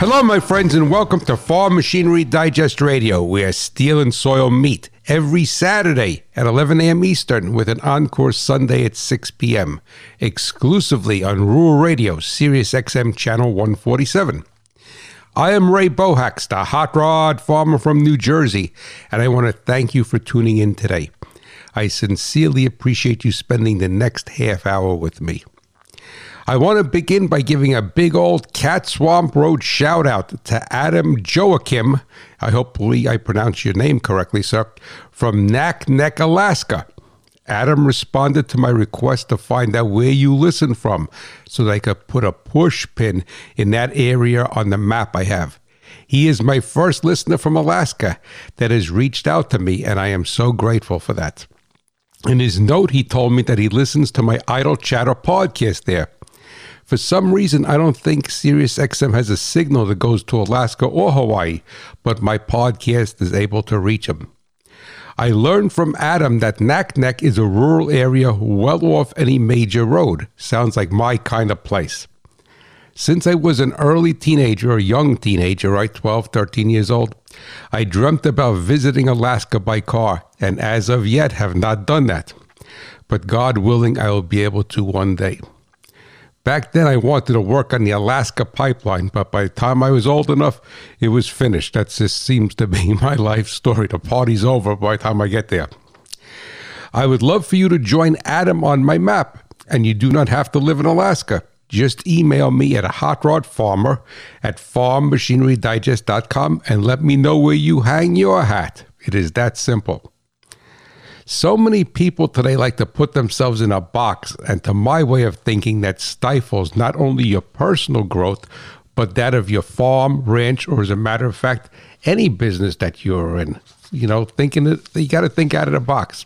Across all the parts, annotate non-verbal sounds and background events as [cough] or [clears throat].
Hello, my friends, and welcome to Farm Machinery Digest Radio, where steel and soil meet every Saturday at 11 a.m. Eastern with an encore Sunday at 6 p.m., exclusively on Rural Radio, Sirius XM Channel 147. I am Ray Bohacz, the hot rod farmer from New Jersey, and I want to thank you for tuning in today. I sincerely appreciate you spending the next half hour with me. I want to begin by giving a big old Cat Swamp Road shout out to Adam Joachim. I hope I pronounced your name correctly, sir, from Naknek, Alaska. Adam responded to my request to find out where you listen from so that I could put a push pin in that area on the map I have. He is my first listener from Alaska that has reached out to me, and I am so grateful for that. In his note, he told me that he listens to my Idle Chatter podcast there. For some reason, I don't think SiriusXM has a signal that goes to Alaska or Hawaii, but my podcast is able to reach them. I learned from Adam that Naknek is a rural area well off any major road. Sounds like my kind of place. Since I was an early teenager, a young teenager, right, 12, 13 years old, I dreamt about visiting Alaska by car, and as of yet have not done that. But God willing, I will be able to one day. Back then, I wanted to work on the Alaska pipeline, but by the time I was old enough, it was finished. That just seems to be [laughs] my life story. The party's over by the time I get there. I would love for you to join Adam on my map, and you do not have to live in Alaska. Just email me at a hot rod farmer at farmmachinerydigest.com and let me know where you hang your hat. It is that simple. So many people today like to put themselves in a box, and to my way of thinking, that stifles not only your personal growth, but that of your farm, ranch, or as a matter of fact, any business that you're in. You know, thinking that you got to think out of the box.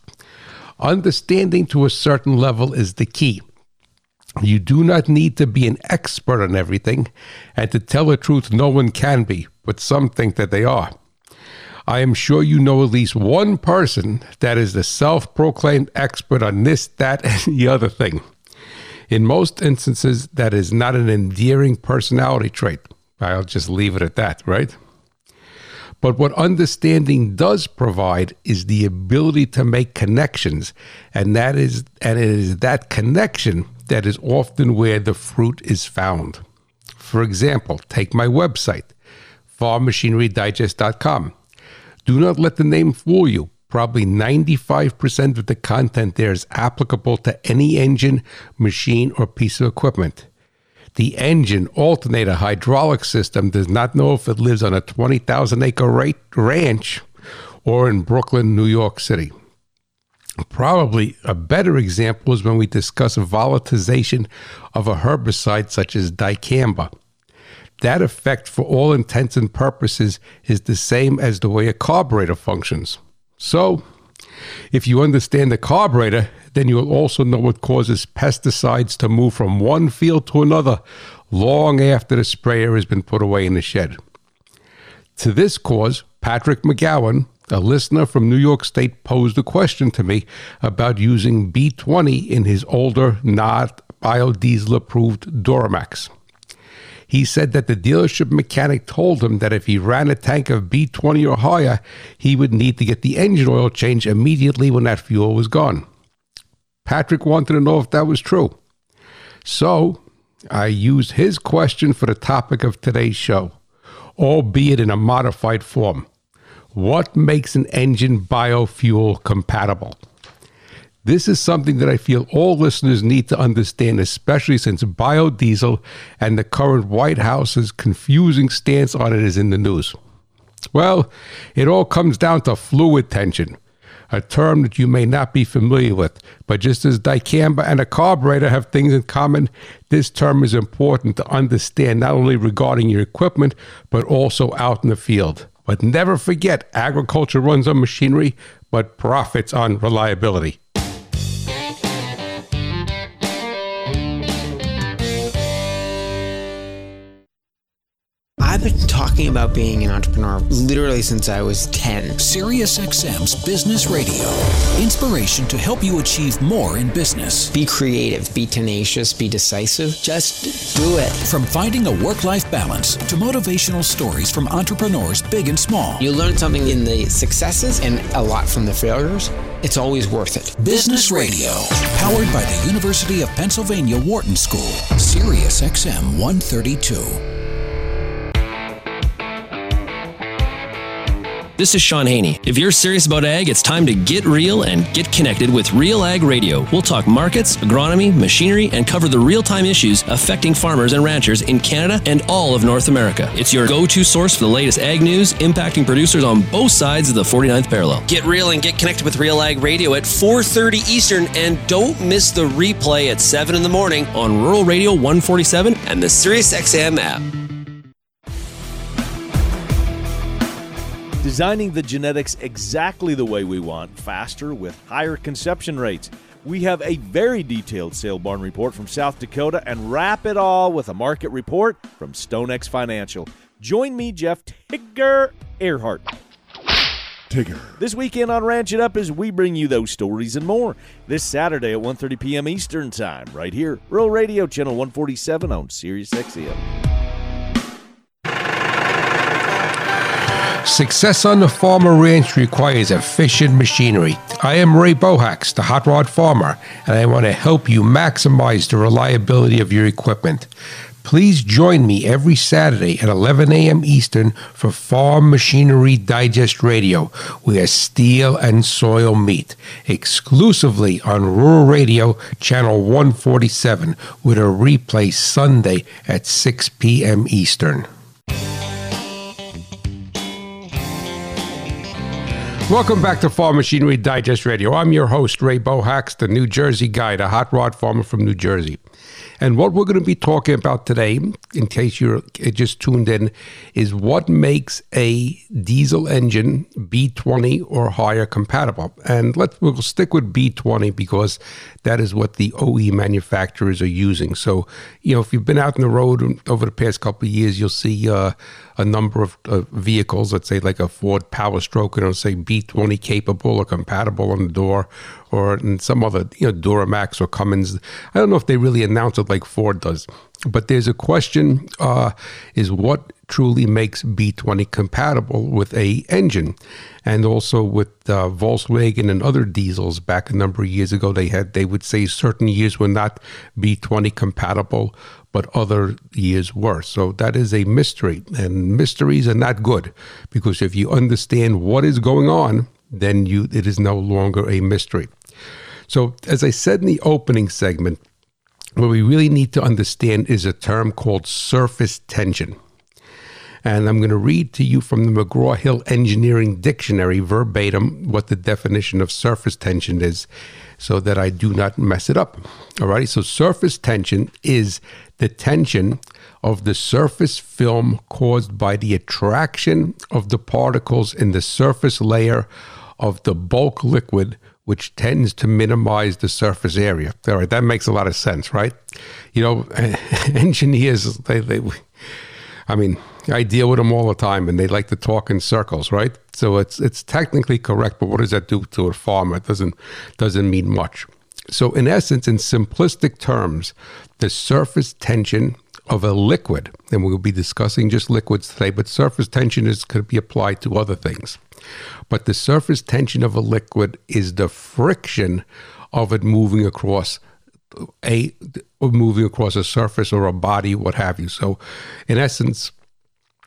Understanding to a certain level is the key. You do not need to be an expert on everything, and to tell the truth, no one can be, but some think that they are. I am sure you know at least one person that is the self proclaimed expert on this, that, [laughs] and the other thing. In most instances, that is not an endearing personality trait. I'll just leave it at that, right? But what understanding does provide is the ability to make connections, and that is and it is that connection that is often where the fruit is found. For example, take my website, farmmachinerydigest.com. Do not let the name fool you. Probably 95% of the content there is applicable to any engine, machine, or piece of equipment. The engine, alternator, hydraulic system does not know if it lives on a 20,000 acre ranch or in Brooklyn, New York City. Probably a better example is when we discuss volatilization of a herbicide such as dicamba that effect, for all intents and purposes, is the same as the way a carburetor functions. So, if you understand the carburetor, then you will also know what causes pesticides to move from one field to another long after the sprayer has been put away in the shed. To this cause, Patrick McGowan, a listener from New York State, posed a question to me about using B20 in his older, not biodiesel approved Duramax. He said that the dealership mechanic told him that if he ran a tank of B20 or higher, he would need to get the engine oil changed immediately when that fuel was gone. Patrick wanted to know if that was true. So I used his question for the topic of today's show, albeit in a modified form. What makes an engine biofuel compatible? This is something that I feel all listeners need to understand, especially since biodiesel and the current White House's confusing stance on it is in the news. Well, it all comes down to fluid tension, a term that you may not be familiar with. But just as dicamba and a carburetor have things in common, this term is important to understand not only regarding your equipment, but also out in the field. But never forget agriculture runs on machinery, but profits on reliability. Talking about being an entrepreneur literally since I was 10. SiriusXM's Business Radio. Inspiration to help you achieve more in business. Be creative, be tenacious, be decisive. Just do it. From finding a work life balance to motivational stories from entrepreneurs big and small. You learn something in the successes and a lot from the failures. It's always worth it. Business Radio, powered by the University of Pennsylvania Wharton School. SiriusXM 132. This is Sean Haney. If you're serious about ag, it's time to get real and get connected with Real Ag Radio. We'll talk markets, agronomy, machinery, and cover the real time issues affecting farmers and ranchers in Canada and all of North America. It's your go to source for the latest ag news impacting producers on both sides of the 49th parallel. Get real and get connected with Real Ag Radio at 4:30 Eastern and don't miss the replay at 7 in the morning on Rural Radio 147 and the SiriusXM app. Designing the genetics exactly the way we want, faster with higher conception rates. We have a very detailed sale barn report from South Dakota and wrap it all with a market report from StoneX Financial. Join me, Jeff Tigger Earhart. Tigger. This weekend on Ranch It Up as we bring you those stories and more. This Saturday at 1.30 p.m. Eastern Time, right here, Rural Radio Channel 147 on Sirius XM. Success on the farmer ranch requires efficient machinery. I am Ray Bohacz, the hot rod farmer, and I want to help you maximize the reliability of your equipment. Please join me every Saturday at 11 a.m. Eastern for Farm Machinery Digest Radio, where steel and soil meet, exclusively on Rural Radio Channel 147, with a replay Sunday at 6 p.m. Eastern. Welcome back to Farm Machinery Digest Radio. I'm your host, Ray Bohacz, the New Jersey guy, the hot rod farmer from New Jersey. And what we're going to be talking about today, in case you're just tuned in, is what makes a diesel engine B20 or higher compatible. And let's we'll stick with B20 because that is what the OE manufacturers are using. So, you know, if you've been out on the road over the past couple of years, you'll see uh, a number of uh, vehicles, let's say like a Ford Power Stroke, it'll say B20 capable or compatible on the door, or some other, you know, Duramax or Cummins. I don't know if they really announce it like Ford does, but there's a question: uh, is what truly makes B20 compatible with a engine, and also with uh, Volkswagen and other diesels. Back a number of years ago, they had they would say certain years were not B20 compatible, but other years were. So that is a mystery, and mysteries are not good because if you understand what is going on, then you it is no longer a mystery. So, as I said in the opening segment, what we really need to understand is a term called surface tension. And I'm going to read to you from the McGraw Hill Engineering Dictionary verbatim what the definition of surface tension is so that I do not mess it up. All right. So, surface tension is the tension of the surface film caused by the attraction of the particles in the surface layer of the bulk liquid which tends to minimize the surface area. All right, that makes a lot of sense, right? You know, [laughs] engineers, they, they, I mean, I deal with them all the time, and they like to talk in circles, right? So it's it's technically correct, but what does that do to a farmer? It doesn't doesn't mean much. So in essence, in simplistic terms, the surface tension of a liquid, and we'll be discussing just liquids today, but surface tension is could be applied to other things. But the surface tension of a liquid is the friction of it moving across a moving across a surface or a body, what have you. So, in essence,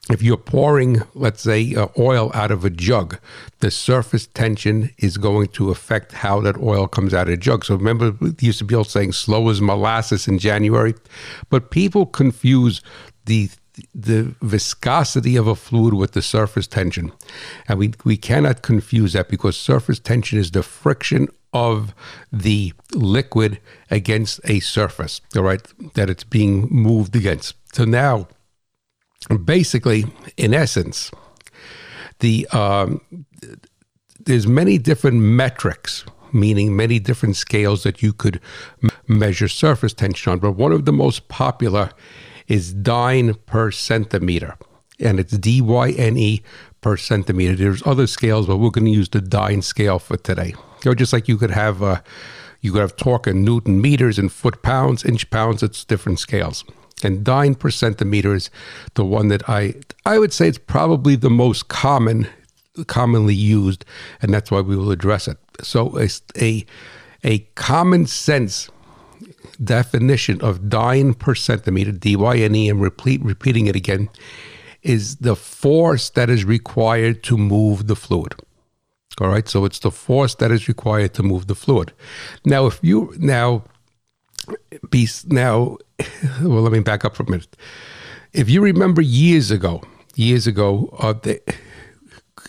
if you're pouring, let's say, uh, oil out of a jug, the surface tension is going to affect how that oil comes out of the jug. So remember, used to be old saying, slow as molasses in January. But people confuse the the viscosity of a fluid with the surface tension. And we, we cannot confuse that because surface tension is the friction of the liquid against a surface, all right, that it's being moved against. So now, basically, in essence, the um, there's many different metrics meaning many different scales that you could measure surface tension on. But one of the most popular is dyne per centimeter. and it's DYNE per centimeter. There's other scales, but we're going to use the dyne scale for today. You know, just like you could have uh, you could have torque in Newton meters and foot pounds, inch pounds. It's different scales. And dyne per centimeter is the one that I I would say it's probably the most common commonly used, and that's why we will address it. So a a, a common sense definition of dyne per centimeter, D-Y-N-E, and repeat, repeating it again, is the force that is required to move the fluid. All right, so it's the force that is required to move the fluid. Now, if you now be now, [laughs] well, let me back up for a minute. If you remember years ago, years ago, uh, the,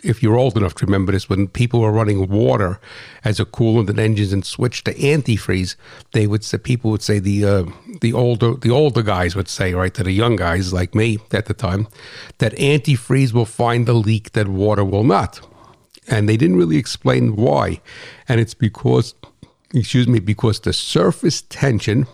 if you're old enough to remember this, when people were running water as a coolant in engines and switched to antifreeze, they would say people would say the uh, the older the older guys would say right to the young guys like me at the time that antifreeze will find the leak that water will not, and they didn't really explain why, and it's because excuse me because the surface tension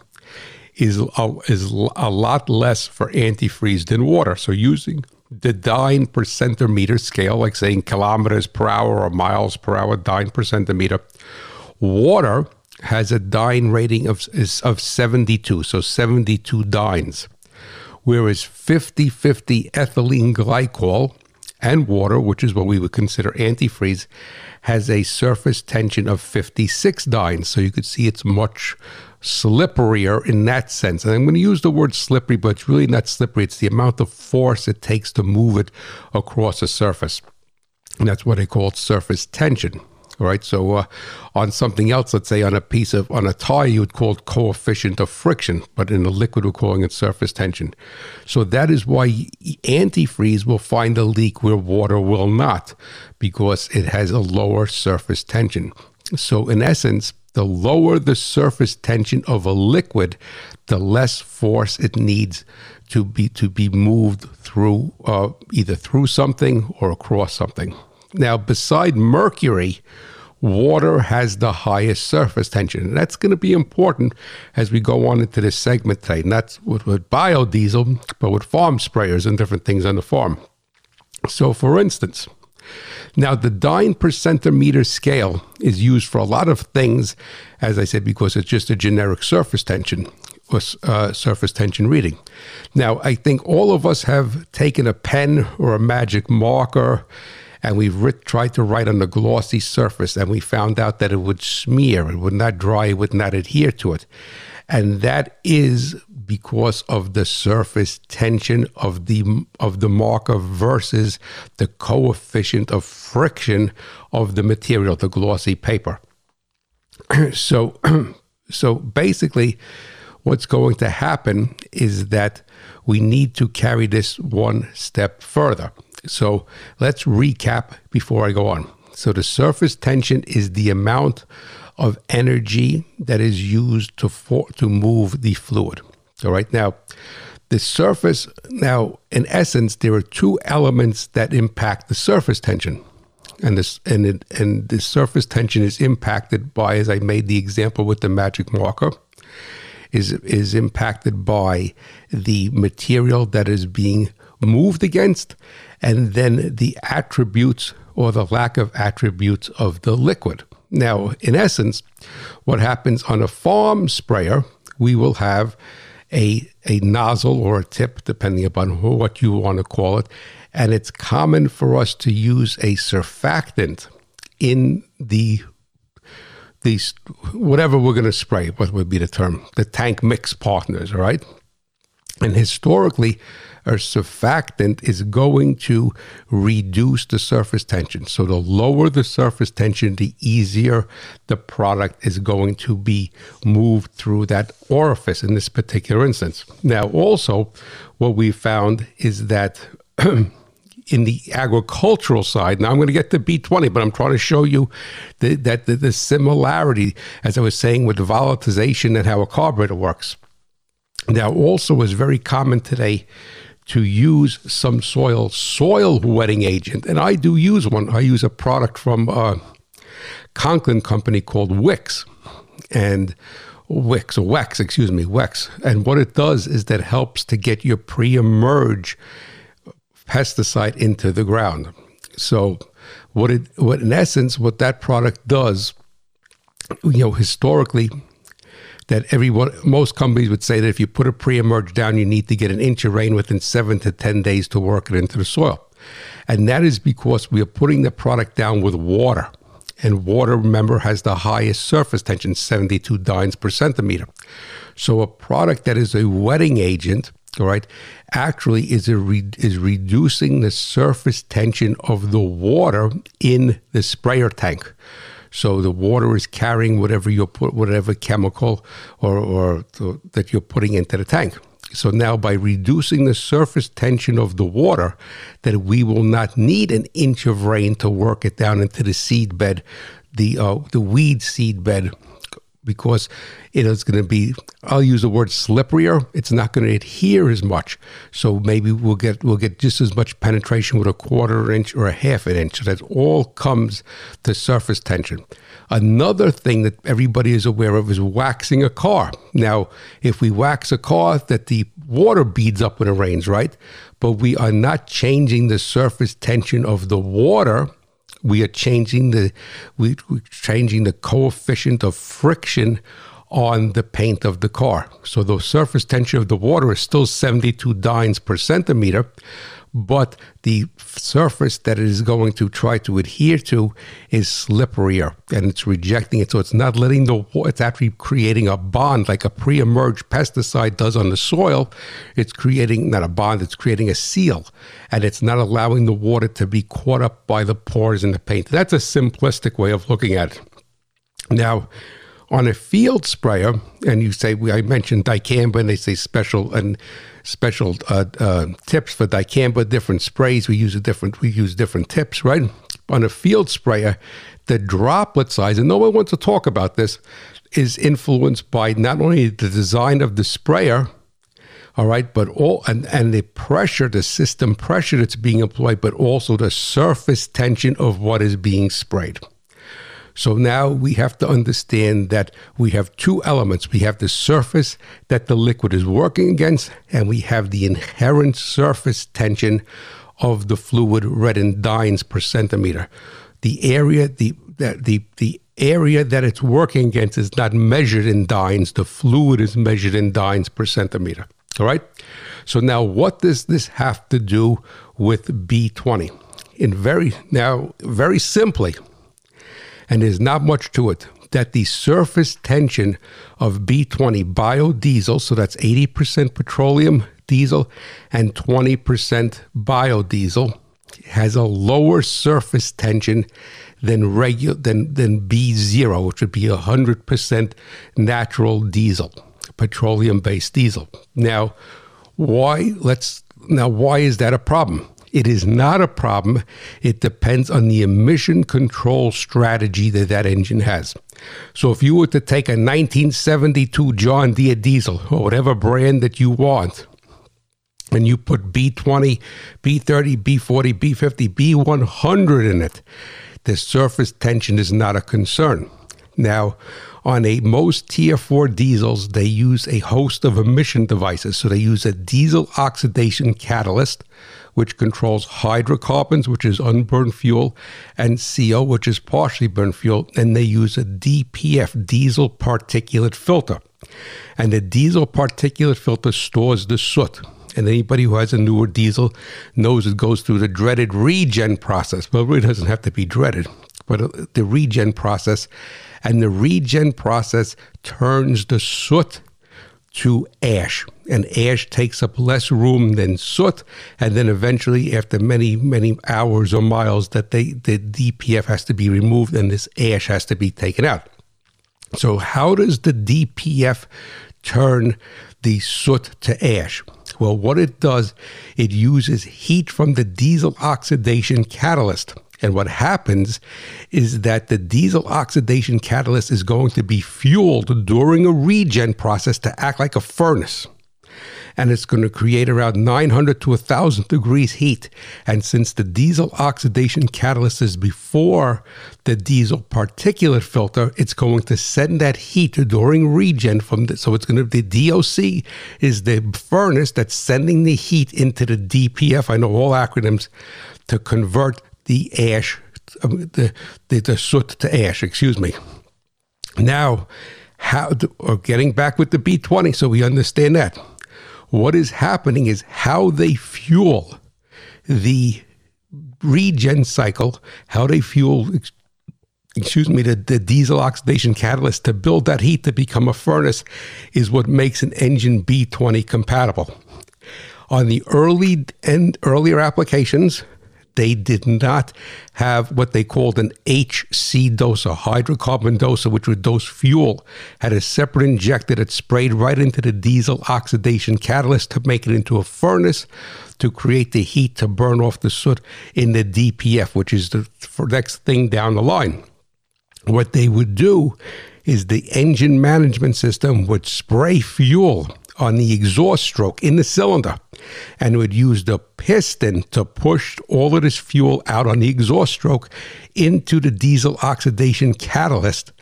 is a, is a lot less for antifreeze than water. So using the dyne per centimeter scale, like saying kilometers per hour or miles per hour, dyne per centimeter. Water has a dyne rating of, of 72, so 72 dynes, whereas 50 50 ethylene glycol and water, which is what we would consider antifreeze, has a surface tension of 56 dynes. So you could see it's much slipperier in that sense. And I'm going to use the word slippery, but it's really not slippery. It's the amount of force it takes to move it across a surface. And that's what they call surface tension. Right. So uh, on something else, let's say on a piece of on a tire, you would call it coefficient of friction, but in a liquid, we're calling it surface tension. So that is why antifreeze will find a leak where water will not, because it has a lower surface tension. So in essence, the lower the surface tension of a liquid, the less force it needs to be to be moved through uh, either through something or across something. Now, beside mercury, water has the highest surface tension. And that's going to be important as we go on into this segment today. And that's with, with biodiesel, but with farm sprayers and different things on the farm. So, for instance, now, the dyne per centimeter scale is used for a lot of things, as I said, because it's just a generic surface tension or uh, surface tension reading. Now, I think all of us have taken a pen or a magic marker and we've writ- tried to write on the glossy surface and we found out that it would smear, it would not dry, it would not adhere to it. And that is because of the surface tension of the of the marker versus the coefficient of friction of the material, the glossy paper. [clears throat] so [clears throat] so basically what's going to happen is that we need to carry this one step further. So let's recap before I go on. So the surface tension is the amount of energy that is used to for, to move the fluid. All right. Now, the surface, now, in essence, there are two elements that impact the surface tension. And this and it, and the surface tension is impacted by, as I made the example with the magic marker, is is impacted by the material that is being moved against, and then the attributes or the lack of attributes of the liquid. Now, in essence, what happens on a farm sprayer, we will have a, a nozzle or a tip, depending upon what you want to call it. And it's common for us to use a surfactant in the these whatever we're going to spray, what would be the term? The tank mix partners, all right? And historically, a surfactant is going to reduce the surface tension. So the lower the surface tension, the easier the product is going to be moved through that orifice in this particular instance. Now, also, what we found is that. [clears throat] in the agricultural side. Now I'm going to get to B20, but I'm trying to show you the, that the, the, similarity, as I was saying, with the volatilization and how a carburetor works. Now, also is very common today to use some soil soil wetting agent, and I do use one. I use a product from a uh, Conklin company called Wix, and Wix or Wex, excuse me, Wex. And what it does is that helps to get your pre-emerge pesticide into the ground. So, what it, what in essence, what that product does, you know, historically, that everyone, most companies would say that if you put a pre-emerge down, you need to get an inch of rain within seven to ten days to work it into the soil, and that is because we are putting the product down with water. And water, remember, has the highest surface tension, 72 dynes per centimeter. So a product that is a wetting agent, all right, actually is a re- is reducing the surface tension of the water in the sprayer tank. So the water is carrying whatever you put, whatever chemical or, or that you're putting into the tank. So now by reducing the surface tension of the water, that we will not need an inch of rain to work it down into the seed bed, the uh, the weed seed bed because it is going to be I'll use the word slipperier. It's not going to adhere as much. So maybe we'll get we'll get just as much penetration with a quarter inch or a half an inch. So that all comes to surface tension. Another thing that everybody is aware of is waxing a car. Now, if we wax a car, that the water beads up when it rains, right? But we are not changing the surface tension of the water we are changing the we, we're changing the coefficient of friction on the paint of the car. So the surface tension of the water is still 72 dynes per centimeter, but the surface that it is going to try to adhere to is slipperier and it's rejecting it. So it's not letting the it's actually creating a bond like a pre emerged pesticide does on the soil. It's creating not a bond, it's creating a seal and it's not allowing the water to be caught up by the pores in the paint. That's a simplistic way of looking at it. Now, on a field sprayer, and you say I mentioned dicamba, and they say special and special uh, uh, tips for dicamba, different sprays. We use a different we use different tips, right? On a field sprayer, the droplet size, and no one wants to talk about this, is influenced by not only the design of the sprayer, all right, but all and, and the pressure, the system pressure that's being employed, but also the surface tension of what is being sprayed. So now we have to understand that we have two elements. We have the surface that the liquid is working against, and we have the inherent surface tension of the fluid read in dynes per centimeter. The area, the, the, the, the area that it's working against is not measured in dynes. The fluid is measured in dynes per centimeter. All right. So now, what does this have to do with B20? In very now, very simply, and there's not much to it, that the surface tension of B20 biodiesel, so that's 80% petroleum diesel and 20% biodiesel, has a lower surface tension than regular than than B0, which would be 100% natural diesel, petroleum-based diesel. Now, why let's now why is that a problem? It is not a problem. It depends on the emission control strategy that that engine has. So if you were to take a 1972 John Deere diesel or whatever brand that you want, and you put B20, B30, B40, B50, B100 in it, the surface tension is not a concern. Now, on a most tier 4 diesels they use a host of emission devices so they use a diesel oxidation catalyst which controls hydrocarbons, which is unburned fuel, and CO, which is partially burned fuel, and they use a DPF, diesel particulate filter. And the diesel particulate filter stores the soot. And anybody who has a newer diesel knows it goes through the dreaded regen process. Well, it doesn't have to be dreaded, but uh, the regen process. And the regen process turns the soot to ash. And ash takes up less room than soot. And then eventually, after many, many hours or miles, that they, the DPF has to be removed and this ash has to be taken out. So, how does the DPF turn the soot to ash? Well, what it does, it uses heat from the diesel oxidation catalyst. And what happens is that the diesel oxidation catalyst is going to be fueled during a regen process to act like a furnace. and it's going to create around 900 to 1,000 degrees heat. And since the diesel oxidation catalyst is before the diesel particulate filter, it's going to send that heat during regen from the, so it's going to be the DOC is the furnace that's sending the heat into the DPF. I know all acronyms to convert the ash, um, the, the, the soot to ash, excuse me. Now, how, or getting back with the B20, so we understand that. What is happening is how they fuel the regen cycle, how they fuel, excuse me, the, the diesel oxidation catalyst to build that heat to become a furnace is what makes an engine B20 compatible. On the early and earlier applications, they did not have what they called an HC doser, hydrocarbon doser, which would dose fuel, had a separate injector that sprayed right into the diesel oxidation catalyst to make it into a furnace to create the heat to burn off the soot in the DPF, which is the next thing down the line. What they would do is the engine management system would spray fuel on the exhaust stroke in the cylinder and would use the piston to push all of this fuel out on the exhaust stroke into the diesel oxidation catalyst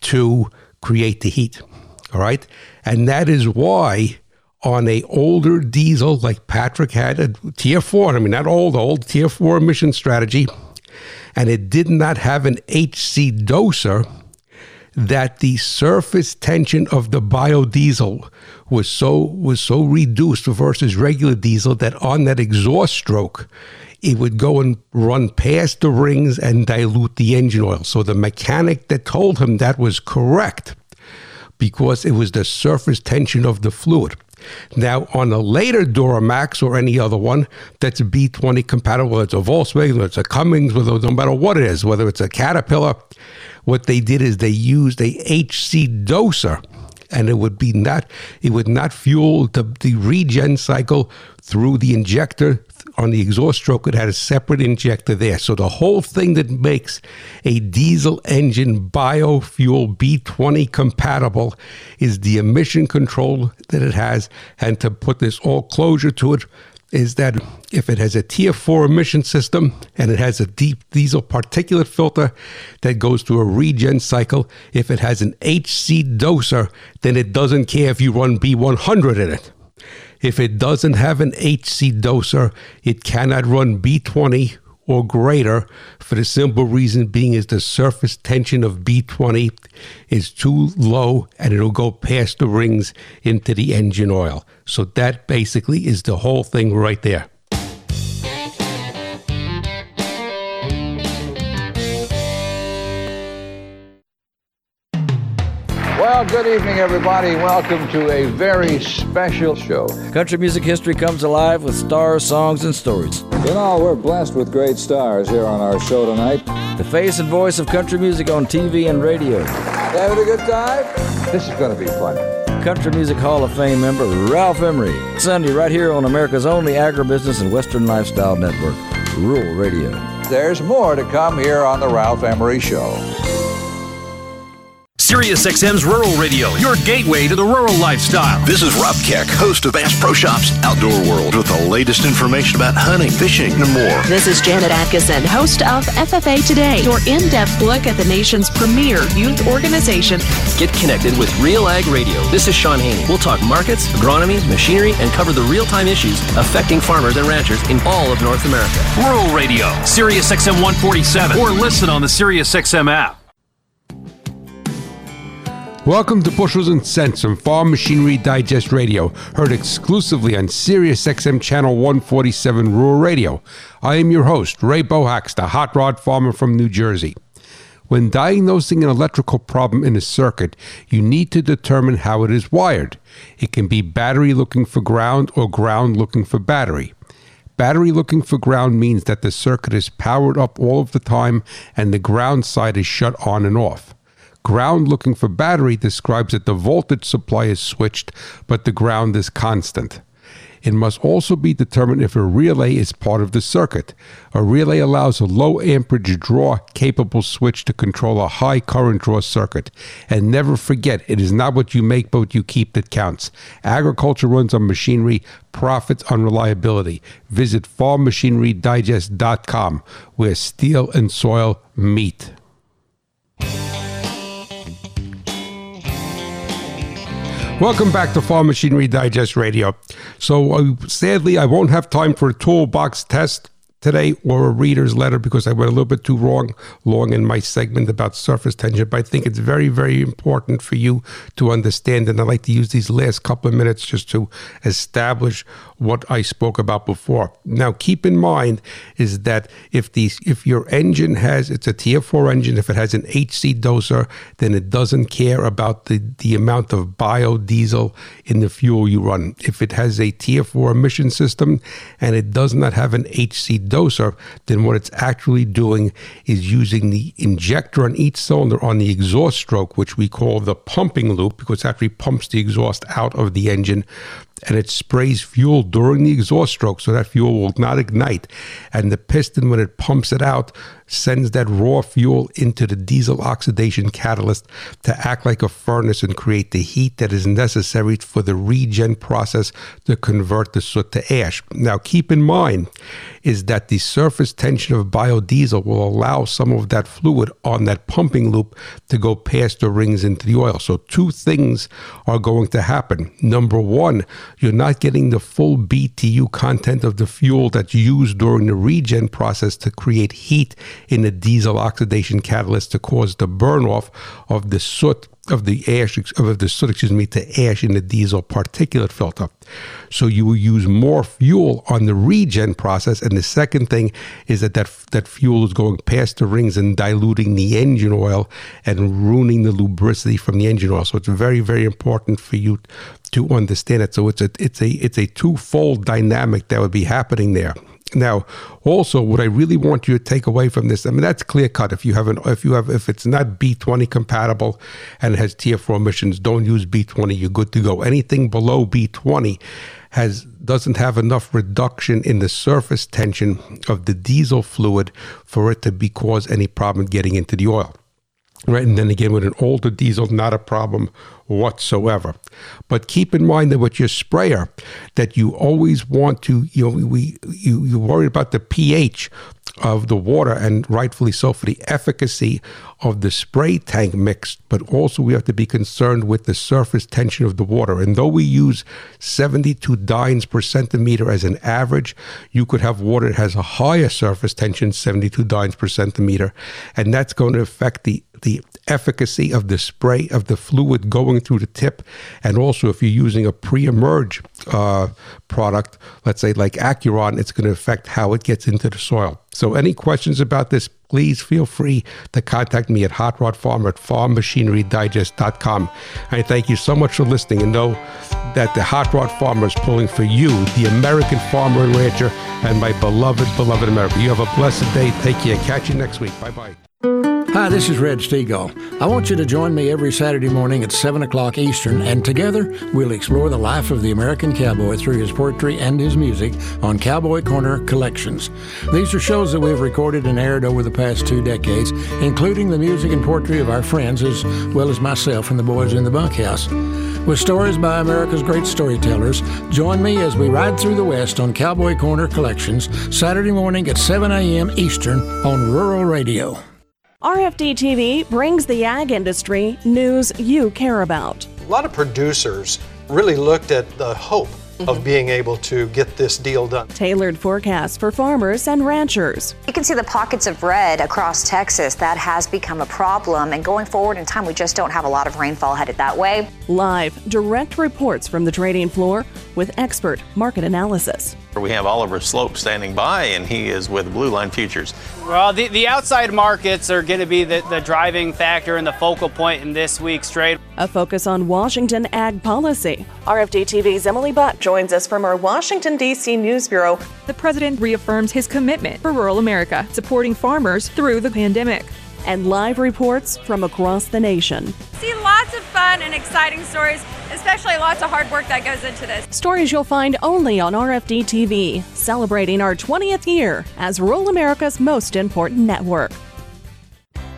to create the heat. All right. And that is why on a older diesel like Patrick had a tier four, I mean not old, old tier four emission strategy, and it did not have an HC doser that the surface tension of the biodiesel was so was so reduced versus regular diesel that on that exhaust stroke it would go and run past the rings and dilute the engine oil. So the mechanic that told him that was correct because it was the surface tension of the fluid. Now, on a later Duramax or any other one that's B20 compatible, whether it's a Volkswagen, whether it's a Cummins, whether, no matter what it is, whether it's a Caterpillar, what they did is they used a HC doser and it would be not it would not fuel the, the regen cycle through the injector on the exhaust stroke. It had a separate injector there. So the whole thing that makes a diesel engine biofuel b20 compatible is the emission control that it has and to put this all closure to it is that if it has a tier 4 emission system and it has a deep diesel particulate filter that goes through a regen cycle, if it has an HC doser, then it doesn't care if you run B100 in it. If it doesn't have an HC doser, it cannot run B20 or greater for the simple reason being is the surface tension of B20 is too low and it'll go past the rings into the engine oil. So that basically is the whole thing right there. Good evening, everybody. Welcome to a very special show. Country music history comes alive with stars, songs, and stories. You know, we're blessed with great stars here on our show tonight. The face and voice of country music on TV and radio. Having a good time? This is going to be fun. Country Music Hall of Fame member Ralph Emery. Sunday, right here on America's only agribusiness and Western lifestyle network, Rural Radio. There's more to come here on The Ralph Emery Show. SiriusXM's Rural Radio, your gateway to the rural lifestyle. This is Rob Keck, host of Bass Pro Shops Outdoor World, with the latest information about hunting, fishing, and more. This is Janet Atkinson, host of FFA Today, your in depth look at the nation's premier youth organization. Get connected with Real Ag Radio. This is Sean Haney. We'll talk markets, agronomy, machinery, and cover the real time issues affecting farmers and ranchers in all of North America. Rural Radio, SiriusXM 147, or listen on the SiriusXM app. Welcome to Bushels and Cents from Farm Machinery Digest Radio, heard exclusively on Sirius XM Channel 147 Rural Radio. I am your host, Ray Bohacz, the hot rod farmer from New Jersey. When diagnosing an electrical problem in a circuit, you need to determine how it is wired. It can be battery looking for ground or ground looking for battery. Battery looking for ground means that the circuit is powered up all of the time and the ground side is shut on and off. Ground looking for battery describes that the voltage supply is switched, but the ground is constant. It must also be determined if a relay is part of the circuit. A relay allows a low amperage draw capable switch to control a high current draw circuit. And never forget, it is not what you make, but what you keep that counts. Agriculture runs on machinery, profits on reliability. Visit farmmachinerydigest.com, where steel and soil meet. Welcome back to Farm Machinery Digest Radio. So, uh, sadly, I won't have time for a toolbox test today or a reader's letter because I went a little bit too wrong long in my segment about surface tension. But I think it's very, very important for you to understand. And I'd like to use these last couple of minutes just to establish what I spoke about before. Now, keep in mind is that if these if your engine has it's a Tier 4 engine, if it has an HC doser, then it doesn't care about the, the amount of biodiesel in the fuel you run. If it has a Tier 4 emission system and it does not have an HC doser, then what it's actually doing is using the injector on each cylinder on the exhaust stroke, which we call the pumping loop, because it actually pumps the exhaust out of the engine and it sprays fuel during the exhaust stroke so that fuel will not ignite. And the piston, when it pumps it out, sends that raw fuel into the diesel oxidation catalyst to act like a furnace and create the heat that is necessary for the regen process to convert the soot to ash. Now, keep in mind is that the surface tension of biodiesel will allow some of that fluid on that pumping loop to go past the rings into the oil. So, two things are going to happen. Number one, you're not getting the full BTU content of the fuel that's used during the regen process to create heat in the diesel oxidation catalyst to cause the burn off of the soot of the ash of the soot, excuse me, to ash in the diesel particulate filter. So you will use more fuel on the regen process. And the second thing is that that, that fuel is going past the rings and diluting the engine oil and ruining the lubricity from the engine oil. So it's very, very important for you to understand it. So it's a it's a it's a twofold dynamic that would be happening there. Now, also, what I really want you to take away from this, I mean, that's clear cut. If you have an, if you have, if it's not B20 compatible and it has Tier 4 emissions, don't use B20. You're good to go. Anything below B20 has doesn't have enough reduction in the surface tension of the diesel fluid for it to be cause any problem getting into the oil. Right, and then again, with an older diesel, not a problem whatsoever. But keep in mind that with your sprayer, that you always want to, you know, we you you worry about the pH of the water, and rightfully so for the efficacy of the spray tank mix, but also we have to be concerned with the surface tension of the water. And though we use 72 dynes per centimeter as an average, you could have water that has a higher surface tension, 72 dynes per centimeter, and that's going to affect the the efficacy of the spray of the fluid going through the tip, and also if you're using a pre-emerge uh, product, let's say like Acuron, it's going to affect how it gets into the soil. So, any questions about this? Please feel free to contact me at Hot Rod Farmer at farmmachinerydigest.com. I thank you so much for listening and know that the Hot Rod Farmer is pulling for you, the American farmer and rancher, and my beloved, beloved America. You have a blessed day. Take care. Catch you next week. Bye bye. Hi, this is Red Steagall. I want you to join me every Saturday morning at 7 o'clock Eastern, and together we'll explore the life of the American cowboy through his poetry and his music on Cowboy Corner Collections. These are shows that we've recorded and aired over the past two decades, including the music and poetry of our friends as well as myself and the boys in the bunkhouse. With stories by America's great storytellers, join me as we ride through the West on Cowboy Corner Collections, Saturday morning at 7 a.m. Eastern on Rural Radio. RFD TV brings the ag industry news you care about. A lot of producers really looked at the hope mm-hmm. of being able to get this deal done. Tailored forecasts for farmers and ranchers. You can see the pockets of red across Texas. That has become a problem, and going forward in time, we just don't have a lot of rainfall headed that way. Live, direct reports from the trading floor with expert market analysis. We have Oliver Sloup standing by, and he is with Blue Line Futures. Well, the, the outside markets are going to be the, the driving factor and the focal point in this week's trade. A focus on Washington ag policy. RFD TV's Emily Butt joins us from our Washington, D.C. News Bureau. The president reaffirms his commitment for rural America, supporting farmers through the pandemic. And live reports from across the nation. See lots of fun and exciting stories especially lots of hard work that goes into this. Stories you'll find only on RFD TV, celebrating our 20th year as rural America's most important network.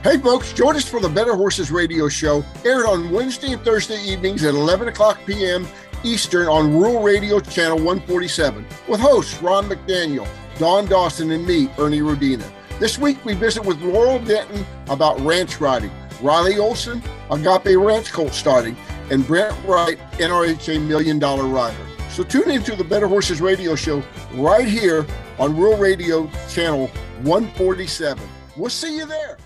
Hey folks, join us for the Better Horses Radio Show, aired on Wednesday and Thursday evenings at 11 o'clock p.m. Eastern on Rural Radio Channel 147, with hosts Ron McDaniel, Don Dawson, and me, Ernie Rodina. This week we visit with Laurel Denton about ranch riding, Riley Olson, Agape Ranch Colt starting, and Brent Wright, NRHA Million Dollar Rider. So tune into the Better Horses Radio Show right here on Rural Radio Channel 147. We'll see you there.